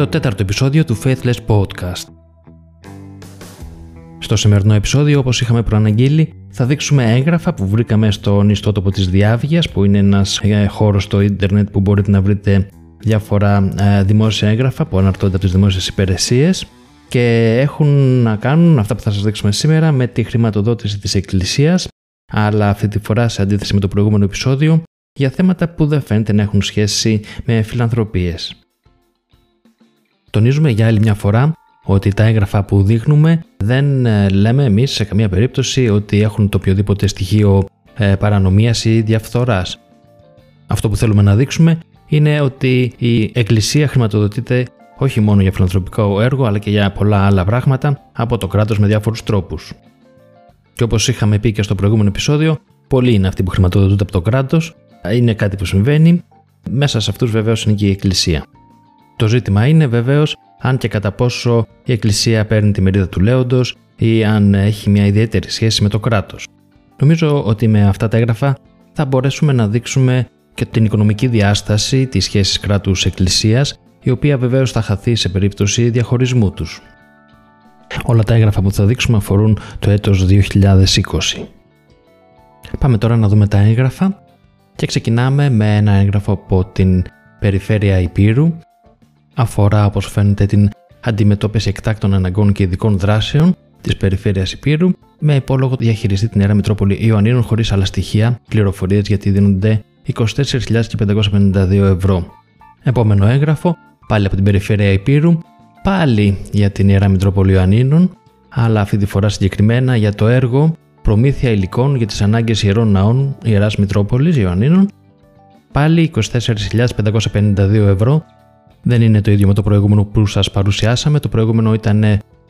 το τέταρτο επεισόδιο του Faithless Podcast. Στο σημερινό επεισόδιο, όπως είχαμε προαναγγείλει, θα δείξουμε έγγραφα που βρήκαμε στον ιστότοπο της Διάβγειας, που είναι ένας ε, χώρος στο ίντερνετ που μπορείτε να βρείτε διάφορα ε, δημόσια έγγραφα που αναρτώνται από τις δημόσιες υπηρεσίες και έχουν να κάνουν αυτά που θα σας δείξουμε σήμερα με τη χρηματοδότηση της Εκκλησίας αλλά αυτή τη φορά σε αντίθεση με το προηγούμενο επεισόδιο για θέματα που δεν φαίνεται να έχουν σχέση με φιλανθρωπίες. Τονίζουμε για άλλη μια φορά ότι τα έγγραφα που δείχνουμε δεν ε, λέμε εμείς σε καμία περίπτωση ότι έχουν το οποιοδήποτε στοιχείο ε, παρανομίας ή διαφθοράς. Αυτό που θέλουμε να δείξουμε είναι ότι η Εκκλησία χρηματοδοτείται όχι μόνο για φιλανθρωπικό έργο αλλά και για πολλά άλλα πράγματα από το κράτος με διάφορους τρόπους. Και όπως είχαμε πει και στο προηγούμενο επεισόδιο, πολλοί είναι αυτοί που χρηματοδοτούνται από το κράτος, είναι κάτι που συμβαίνει, μέσα σε αυτούς βεβαίως είναι και η Εκκλησία. Το ζήτημα είναι βεβαίως αν και κατά πόσο η Εκκλησία παίρνει τη μερίδα του λέοντος ή αν έχει μια ιδιαίτερη σχέση με το κράτος. Νομίζω ότι με αυτά τα έγγραφα θα μπορέσουμε να δείξουμε και την οικονομική διάσταση της σχέσης κράτους-εκκλησίας, η οποία βεβαίως θα χαθεί σε περίπτωση διαχωρισμού τους. Όλα τα έγγραφα που θα δείξουμε αφορούν το έτος 2020. Πάμε τώρα να δούμε τα έγγραφα και ξεκινάμε με ένα έγγραφο από την περιφέρεια Υπήρου. Αφορά όπως φαίνεται την αντιμετώπιση εκτάκτων αναγκών και ειδικών δράσεων της περιφέρειας Υπήρου με υπόλογο διαχειριστή την Ιερά Μητρόπολη Ιωαννίνων χωρίς άλλα στοιχεία, πληροφορίες γιατί δίνονται 24.552 ευρώ. Επόμενο έγγραφο, πάλι από την περιφέρεια Υπήρου, πάλι για την Ιερά Μητρόπολη Ιωαννίνων, αλλά αυτή τη φορά συγκεκριμένα για το έργο Προμήθεια υλικών για τις ανάγκες ιερών ναών Ιεράς Μητρόπολης Ιωαννίνων, πάλι 24.552 ευρώ. Δεν είναι το ίδιο με το προηγούμενο που σας παρουσιάσαμε, το προηγούμενο ήταν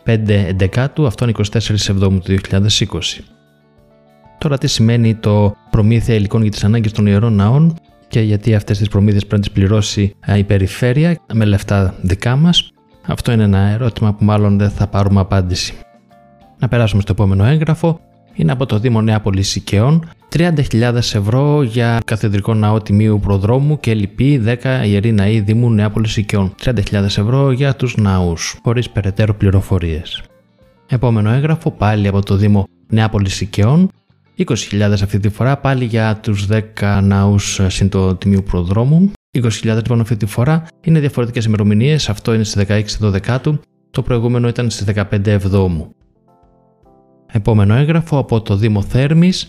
5 εντεκάτου, αυτό είναι 24 Σεβδόμου του 2020. Τώρα τι σημαίνει το προμήθεια υλικών για τις ανάγκες των ιερών ναών και γιατί αυτές τις προμήθειες πρέπει να τις πληρώσει η περιφέρεια με λεφτά δικά μας. Αυτό είναι ένα ερώτημα που μάλλον δεν θα πάρουμε απάντηση. Να περάσουμε στο επόμενο έγγραφο. Είναι από το Δήμο Νέα Σικαιών 30.000 ευρώ για καθεδρικό ναό τιμίου προδρόμου και λοιπή 10 ιερή ναοί Δήμου Νέα Σικαιών. 30.000 ευρώ για τους ναούς, χωρίς περαιτέρω πληροφορίες. Επόμενο έγγραφο πάλι από το Δήμο Νέα Σικαιών 20.000 αυτή τη φορά πάλι για τους 10 ναούς συν το τιμίου προδρόμου. 20.000 λοιπόν αυτή τη φορά είναι διαφορετικές ημερομηνίες. αυτό είναι στις 16 12 το προηγούμενο ήταν στις 15 Εβδόμου. Επόμενο έγγραφο από το Δήμο Θέρμης,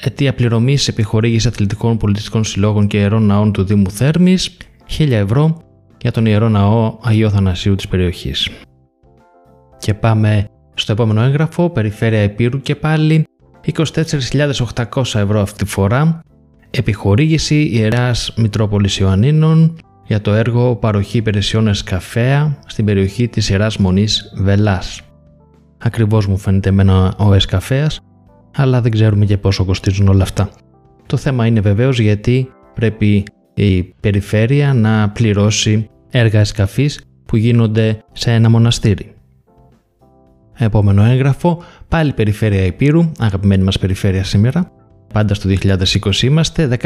αιτία πληρωμής επιχορήγηση αθλητικών πολιτιστικών συλλόγων και ιερών ναών του Δήμου Θέρμης, 1000 ευρώ για τον ιερό ναό Αγίου Θανασίου της περιοχής. Και πάμε στο επόμενο έγγραφο, Περιφέρεια Επίρου και πάλι 24.800 ευρώ αυτή τη φορά, επιχορήγηση Ιεράς Μητρόπολης Ιωαννίνων για το έργο παροχή υπηρεσιών εσκαφέα στην περιοχή της Ιεράς Μονής Βελάς. Ακριβώς μου φαίνεται εμένα ο εσκαφέας, αλλά δεν ξέρουμε και πόσο κοστίζουν όλα αυτά. Το θέμα είναι βεβαίως γιατί πρέπει η περιφέρεια να πληρώσει έργα εσκαφής που γίνονται σε ένα μοναστήρι. Επόμενο έγγραφο, πάλι περιφέρεια Υπήρου, αγαπημένη μας περιφέρεια σήμερα. Πάντα στο 2020 είμαστε,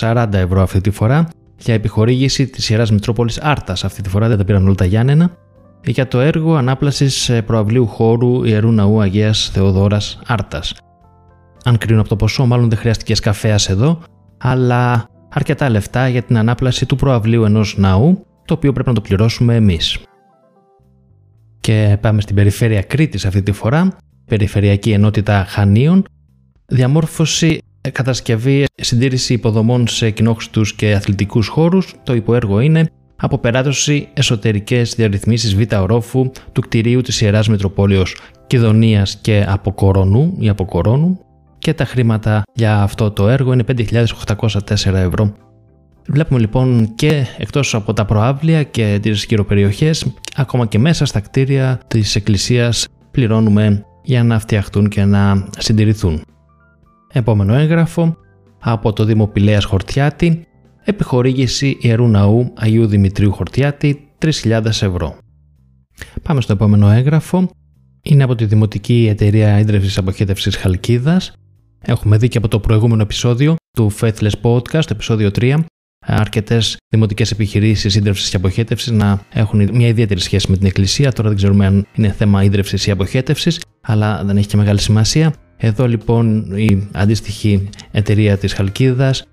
16.940 ευρώ αυτή τη φορά για επιχορήγηση της Ιεράς Μητρόπολης Άρτας. Αυτή τη φορά δεν τα πήραν όλα τα Γιάννενα. Για το έργο ανάπλασης ε, προαυλίου χώρου Ιερού Ναού Αγίας Θεοδόρας Άρτας. Αν κρίνω από το ποσό, μάλλον δεν χρειάστηκε σκαφέας εδώ, αλλά αρκετά λεφτά για την ανάπλαση του προαυλίου ενός ναού, το οποίο πρέπει να το πληρώσουμε εμείς. Και πάμε στην περιφέρεια Κρήτης αυτή τη φορά, Περιφερειακή Ενότητα Χανίων, διαμόρφωση, κατασκευή, συντήρηση υποδομών σε κοινόχρηστους και αθλητικούς χώρους. Το υποέργο είναι αποπεράτωση εσωτερικές διαρρυθμίσεις β' ορόφου του κτηρίου της Ιεράς Μητροπόλεως Κιδωνίας και Αποκορονού ή Αποκορώνου και τα χρήματα για αυτό το έργο είναι 5.804 ευρώ. Βλέπουμε λοιπόν και εκτός από τα προάβλια και τις γυροπεριοχές, ακόμα και μέσα στα κτίρια της εκκλησίας πληρώνουμε για να φτιαχτούν και να συντηρηθούν. Επόμενο έγγραφο από το Δήμο Πηλέας Χορτιάτη, επιχορήγηση Ιερού Ναού Αγίου Δημητρίου Χορτιάτη 3.000 ευρώ. Πάμε στο επόμενο έγγραφο. Είναι από τη Δημοτική Εταιρεία Ίδρυυσης Αποχέτευσης Χαλκίδας. Έχουμε δει και από το προηγούμενο επεισόδιο του Faithless Podcast, επεισόδιο 3, αρκετές δημοτικές επιχειρήσεις ίδρυυσης και αποχέτευσης να έχουν μια ιδιαίτερη σχέση με την Εκκλησία. Τώρα δεν ξέρουμε αν είναι θέμα ίδρυυσης ή αποχέτευσης, αλλά δεν έχει και μεγάλη σημασία. Εδώ λοιπόν η αντίστοιχη εταιρεία της Χαλκίδας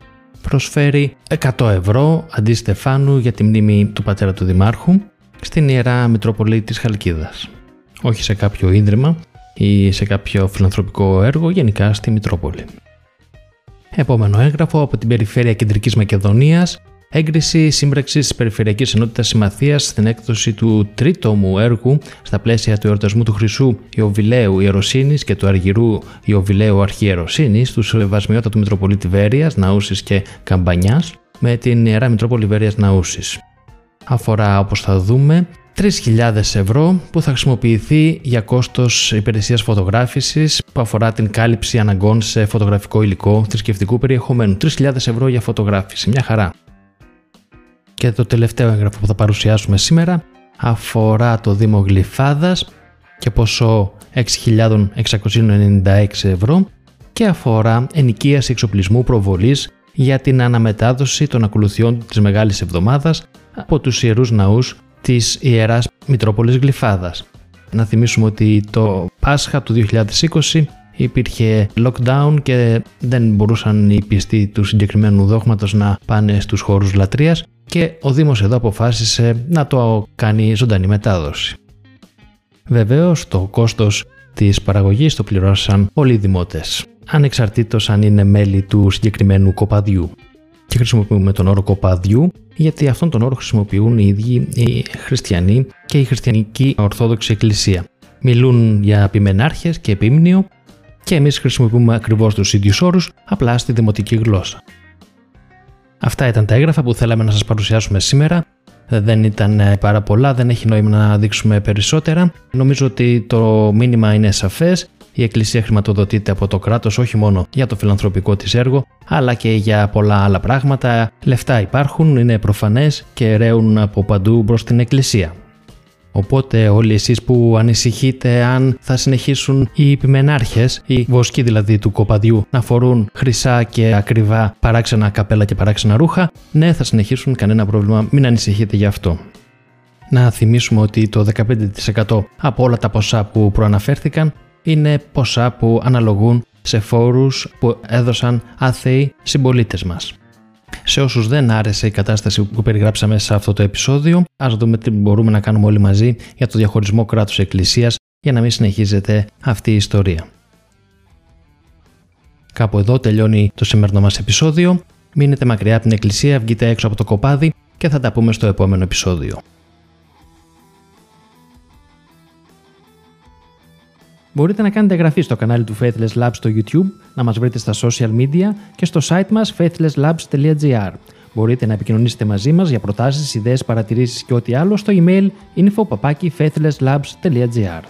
προσφέρει 100 ευρώ αντί Στεφάνου για τη μνήμη του πατέρα του Δημάρχου στην Ιερά Μητρόπολη της Χαλκίδας. Όχι σε κάποιο ίδρυμα ή σε κάποιο φιλανθρωπικό έργο, γενικά στη Μητρόπολη. Επόμενο έγγραφο από την Περιφέρεια Κεντρικής Μακεδονίας Έγκριση σύμπραξης της Περιφερειακής Ενότητας Συμμαθίας στην έκδοση του τρίτομου έργου στα πλαίσια του εορτασμού του Χρυσού Ιωβιλέου Ιεροσύνης και του Αργυρού Ιωβιλέου Αρχιεροσύνη του του Μητροπολίτη Βέρειας, Ναούσης και Καμπανιάς με την Ιερά Μητρόπολη Βέρειας Ναούσης. Αφορά, όπως θα δούμε, 3.000 ευρώ που θα χρησιμοποιηθεί για κόστος υπηρεσίας φωτογράφησης που αφορά την κάλυψη αναγκών σε φωτογραφικό υλικό θρησκευτικού περιεχομένου. 3.000 ευρώ για φωτογράφηση. Μια χαρά. Και το τελευταίο έγγραφο που θα παρουσιάσουμε σήμερα αφορά το Δήμο Γλυφάδας και ποσό 6.696 ευρώ και αφορά ενοικίαση εξοπλισμού προβολής για την αναμετάδοση των ακολουθιών της Μεγάλης Εβδομάδας από τους Ιερούς Ναούς της Ιεράς Μητρόπολης Γλυφάδας. Να θυμίσουμε ότι το Πάσχα του 2020 υπήρχε lockdown και δεν μπορούσαν οι πιστοί του συγκεκριμένου δόγματος να πάνε στους χώρους λατρείας και ο Δήμος εδώ αποφάσισε να το κάνει ζωντανή μετάδοση. Βεβαίως το κόστος της παραγωγής το πληρώσαν όλοι οι δημότες, ανεξαρτήτως αν είναι μέλη του συγκεκριμένου κοπαδιού. Και χρησιμοποιούμε τον όρο κοπαδιού γιατί αυτόν τον όρο χρησιμοποιούν οι ίδιοι οι χριστιανοί και η χριστιανική ορθόδοξη εκκλησία. Μιλούν για επιμενάρχες και επίμνιο και εμείς χρησιμοποιούμε ακριβώς τους ίδιους όρους απλά στη δημοτική γλώσσα. Αυτά ήταν τα έγγραφα που θέλαμε να σας παρουσιάσουμε σήμερα. Δεν ήταν ε, πάρα πολλά, δεν έχει νόημα να δείξουμε περισσότερα. Νομίζω ότι το μήνυμα είναι σαφές. Η Εκκλησία χρηματοδοτείται από το κράτος όχι μόνο για το φιλανθρωπικό της έργο, αλλά και για πολλά άλλα πράγματα. Λεφτά υπάρχουν, είναι προφανές και ρέουν από παντού προς την Εκκλησία. Οπότε όλοι εσείς που ανησυχείτε αν θα συνεχίσουν οι επιμενάρχες, οι βοσκοί δηλαδή του κοπαδιού, να φορούν χρυσά και ακριβά παράξενα καπέλα και παράξενα ρούχα, ναι θα συνεχίσουν κανένα πρόβλημα, μην ανησυχείτε γι' αυτό. Να θυμίσουμε ότι το 15% από όλα τα ποσά που προαναφέρθηκαν είναι ποσά που αναλογούν σε φόρους που έδωσαν άθεοι συμπολίτες μας. Σε όσους δεν άρεσε η κατάσταση που περιγράψαμε σε αυτό το επεισόδιο, ας δούμε τι μπορούμε να κάνουμε όλοι μαζί για το διαχωρισμό κράτου-εκκλησία για να μην συνεχίζεται αυτή η ιστορία. Κάπου εδώ τελειώνει το σημερινό μας επεισόδιο. Μείνετε μακριά από την εκκλησία, βγείτε έξω από το κοπάδι και θα τα πούμε στο επόμενο επεισόδιο. Μπορείτε να κάνετε εγγραφή στο κανάλι του Faithless Labs στο YouTube, να μας βρείτε στα social media και στο site μας faithlesslabs.gr. Μπορείτε να επικοινωνήσετε μαζί μας για προτάσεις, ιδέες, παρατηρήσεις και ό,τι άλλο στο email info.faithlesslabs.gr.